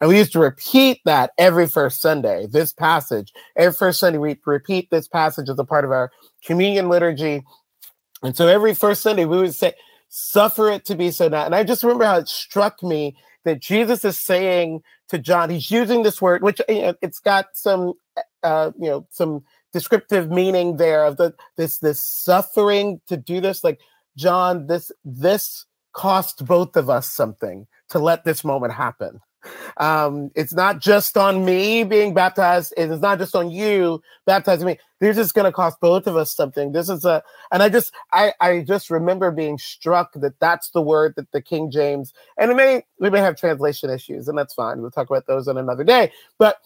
And we used to repeat that every first Sunday. This passage every first Sunday we repeat this passage as a part of our communion liturgy. And so every first Sunday we would say, "Suffer it to be so now." And I just remember how it struck me that Jesus is saying to John, he's using this word, which you know, it's got some, uh, you know, some descriptive meaning there of the this this suffering to do this like john this this cost both of us something to let this moment happen. Um it's not just on me being baptized it's not just on you baptizing me. This is going to cost both of us something. This is a and i just i i just remember being struck that that's the word that the king james and it may we may have translation issues and that's fine we'll talk about those on another day but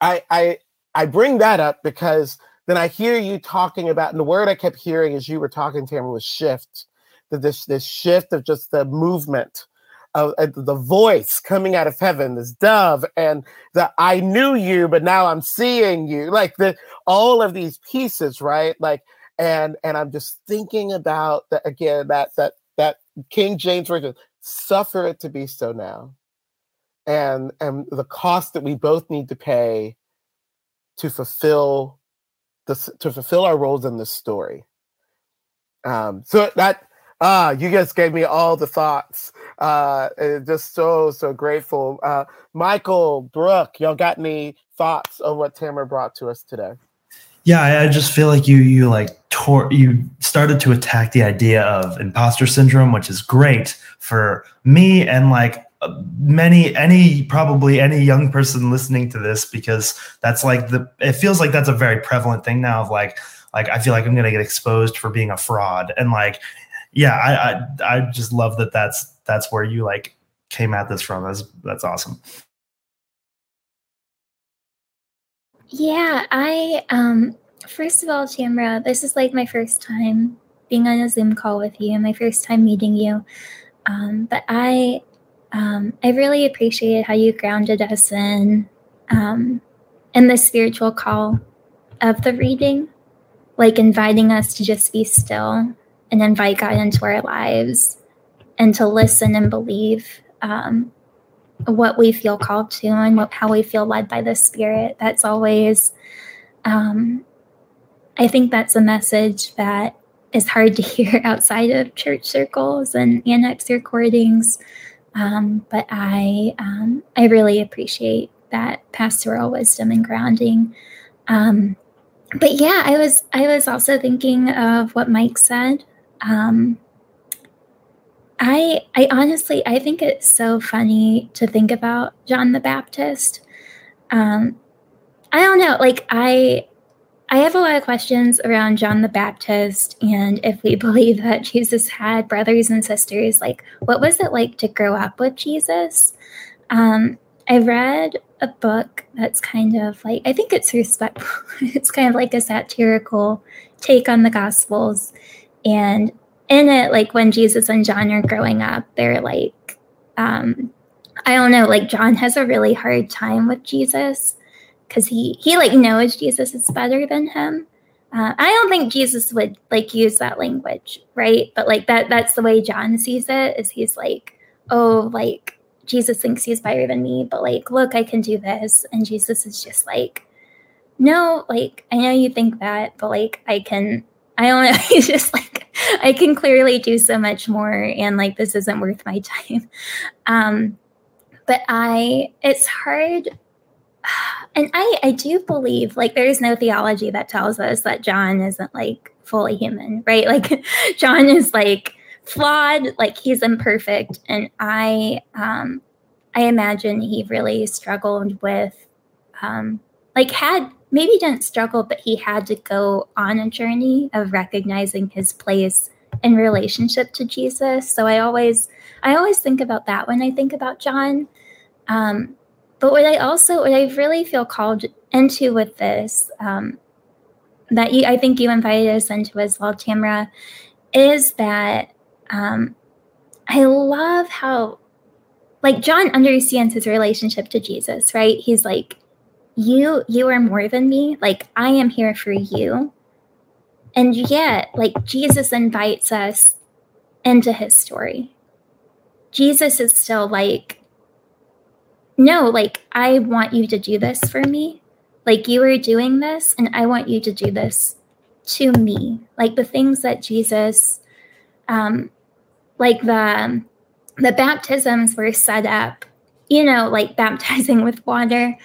i i I bring that up because then I hear you talking about, and the word I kept hearing as you were talking, Tamra, was shift. That this this shift of just the movement of the voice coming out of heaven, this dove, and the I knew you, but now I'm seeing you. Like the all of these pieces, right? Like, and and I'm just thinking about that again, that that that King James version, suffer it to be so now. and and the cost that we both need to pay to fulfill this to fulfill our roles in this story. Um, so that ah, you guys gave me all the thoughts. Uh, just so so grateful. Uh, Michael, Brooke, y'all got any thoughts of what Tamra brought to us today? Yeah, I, I just feel like you you like tore you started to attack the idea of imposter syndrome, which is great for me and like many any probably any young person listening to this because that's like the it feels like that's a very prevalent thing now of like like I feel like I'm gonna get exposed for being a fraud. And like yeah I I, I just love that that's that's where you like came at this from. That's that's awesome. Yeah I um first of all Tamra this is like my first time being on a Zoom call with you and my first time meeting you. Um but I um, I really appreciated how you grounded us in um, in the spiritual call of the reading, like inviting us to just be still and invite God into our lives and to listen and believe um, what we feel called to and what, how we feel led by the Spirit. That's always, um, I think that's a message that is hard to hear outside of church circles and annex recordings. Um, but I um, I really appreciate that pastoral wisdom and grounding. Um, but yeah, I was I was also thinking of what Mike said. Um, I I honestly I think it's so funny to think about John the Baptist. Um, I don't know, like I I have a lot of questions around John the Baptist and if we believe that Jesus had brothers and sisters, like what was it like to grow up with Jesus? Um, I read a book that's kind of like, I think it's respectful. it's kind of like a satirical take on the Gospels. And in it, like when Jesus and John are growing up, they're like, um, I don't know, like John has a really hard time with Jesus because he he like knows Jesus is better than him. Uh, I don't think Jesus would like use that language, right? But like that that's the way John sees it. Is he's like, oh, like Jesus thinks he's better than me, but like, look, I can do this, and Jesus is just like, no, like I know you think that, but like I can. I don't know. He's just like, I can clearly do so much more, and like this isn't worth my time. Um, but I, it's hard and I, I do believe like there is no theology that tells us that John isn't like fully human, right? Like John is like flawed, like he's imperfect. And I um I imagine he really struggled with um like had maybe didn't struggle, but he had to go on a journey of recognizing his place in relationship to Jesus. So I always I always think about that when I think about John. Um, but what I also, what I really feel called into with this, um, that you, I think you invited us into as well, Tamra, is that um, I love how, like, John understands his relationship to Jesus, right? He's like, you, you are more than me. Like, I am here for you. And yet, like, Jesus invites us into his story. Jesus is still like, no, like, I want you to do this for me. Like, you are doing this, and I want you to do this to me. Like, the things that Jesus, um, like the, the baptisms were set up, you know, like baptizing with water.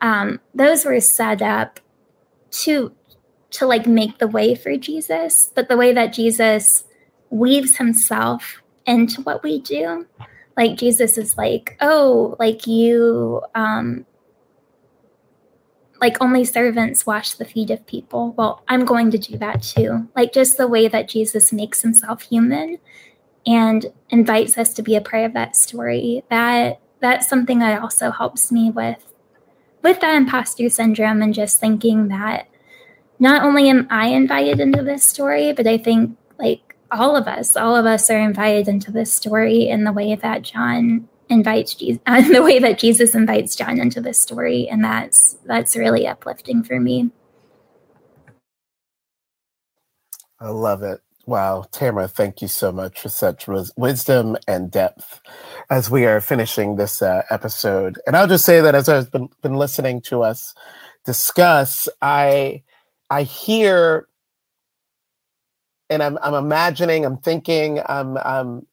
Um, those were set up to to like make the way for Jesus, but the way that Jesus weaves himself into what we do like jesus is like oh like you um like only servants wash the feet of people. Well i'm going to do that too. Like just the way that jesus makes himself human and invites us to be a part of that story. That that's something that also helps me with with that imposter syndrome and just thinking that not only am i invited into this story but i think like all of us, all of us are invited into this story in the way that John invites Jesus, uh, the way that Jesus invites John into this story, and that's that's really uplifting for me. I love it. Wow, Tamra, thank you so much for such wisdom and depth as we are finishing this uh, episode. And I'll just say that as I've been, been listening to us discuss, I I hear and I'm I'm imagining, I'm thinking, I'm I'm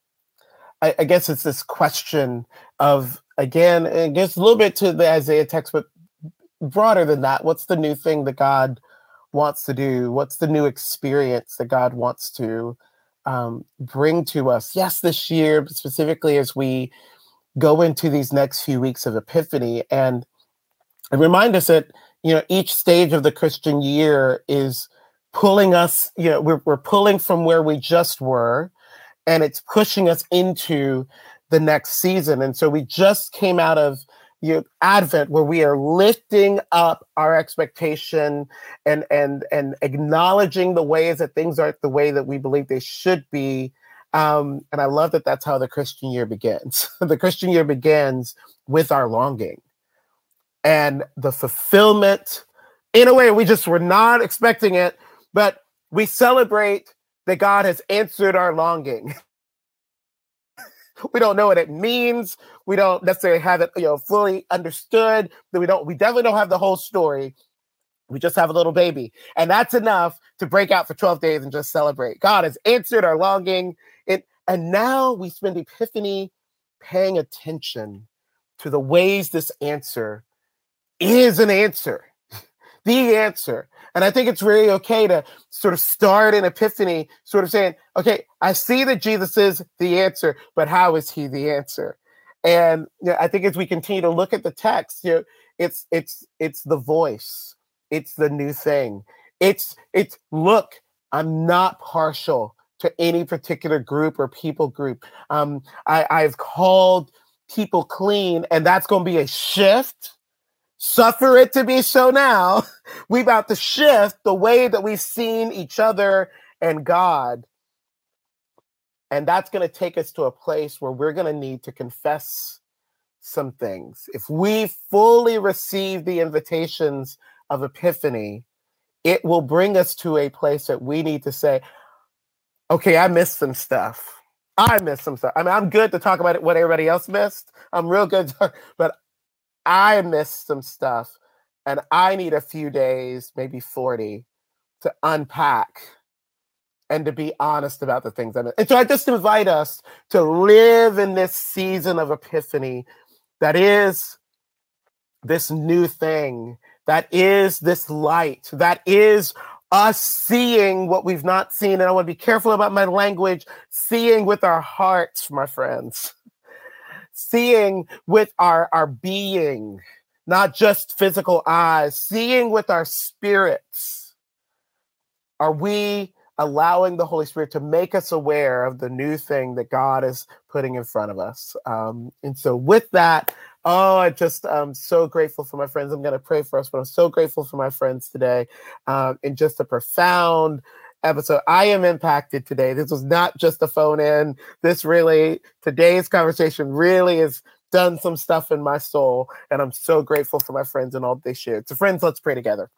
I, I guess it's this question of again, it gets a little bit to the Isaiah text, but broader than that. What's the new thing that God wants to do? What's the new experience that God wants to um, bring to us? Yes, this year, specifically as we go into these next few weeks of Epiphany, and, and remind us that you know each stage of the Christian year is pulling us. You know, we're we're pulling from where we just were, and it's pushing us into the next season. And so we just came out of you advent where we are lifting up our expectation and and and acknowledging the ways that things aren't the way that we believe they should be um, and i love that that's how the christian year begins the christian year begins with our longing and the fulfillment in a way we just were not expecting it but we celebrate that god has answered our longing we don't know what it means. We don't necessarily have it, you know, fully understood. That we don't. We definitely don't have the whole story. We just have a little baby, and that's enough to break out for twelve days and just celebrate. God has answered our longing. It, and now we spend Epiphany paying attention to the ways this answer is an answer, the answer. And I think it's really okay to sort of start an epiphany, sort of saying, okay, I see that Jesus is the answer, but how is he the answer? And you know, I think as we continue to look at the text, you know, it's it's it's the voice, it's the new thing. It's it's look, I'm not partial to any particular group or people group. Um, I, I've called people clean, and that's going to be a shift suffer it to be so now. We about to shift the way that we've seen each other and God. And that's going to take us to a place where we're going to need to confess some things. If we fully receive the invitations of Epiphany, it will bring us to a place that we need to say, okay, I missed some stuff. I missed some stuff. I mean, I'm good to talk about it, what everybody else missed. I'm real good, to, but I missed some stuff and I need a few days, maybe 40, to unpack and to be honest about the things I missed. And so I just invite us to live in this season of epiphany that is this new thing, that is this light, that is us seeing what we've not seen. And I want to be careful about my language, seeing with our hearts, my friends seeing with our, our being, not just physical eyes, seeing with our spirits. Are we allowing the Holy Spirit to make us aware of the new thing that God is putting in front of us? Um, and so, with that, oh, I just am um, so grateful for my friends. I'm going to pray for us, but I'm so grateful for my friends today um, in just a profound episode. I am impacted today. This was not just a phone in. This really, today's conversation really has done some stuff in my soul. And I'm so grateful for my friends and all they shared. So, friends, let's pray together.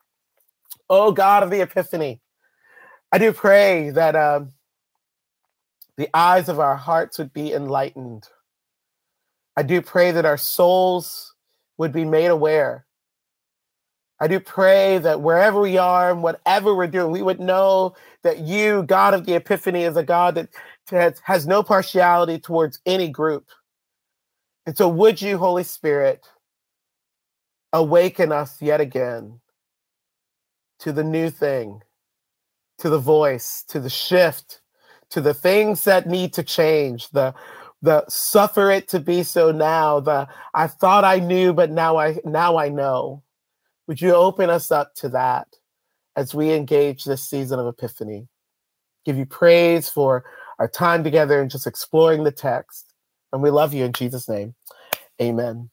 Oh, God of the Epiphany, I do pray that um, the eyes of our hearts would be enlightened. I do pray that our souls would be made aware I do pray that wherever we are and whatever we're doing, we would know that you, God of the Epiphany, is a God that has, has no partiality towards any group. And so, would you, Holy Spirit, awaken us yet again to the new thing, to the voice, to the shift, to the things that need to change, the the suffer it to be so now, the I thought I knew, but now I now I know. Would you open us up to that as we engage this season of Epiphany? Give you praise for our time together and just exploring the text. And we love you in Jesus' name. Amen.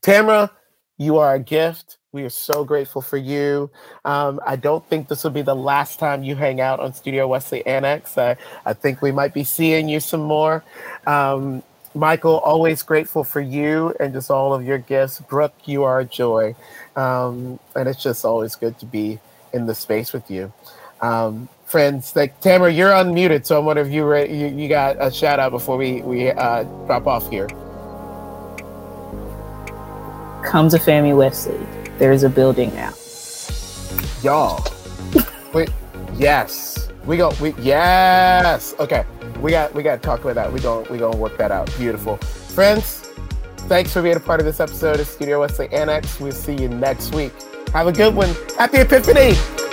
Tamra, you are a gift. We are so grateful for you. Um, I don't think this will be the last time you hang out on Studio Wesley Annex. I, I think we might be seeing you some more. Um, Michael, always grateful for you and just all of your gifts. Brooke, you are a joy. Um, and it's just always good to be in the space with you. Um, friends. Like Tamra, you're unmuted, so I'm wondering if you re- you, you got a shout out before we we uh, drop off here. Come to FAMU Wesley. There's a building now. Y'all, wait, yes, we go. We yes, okay. We got we got to talk about that. We go we gonna work that out. Beautiful, friends. Thanks for being a part of this episode of Studio Wesley Annex. We'll see you next week. Have a good one. Happy Epiphany.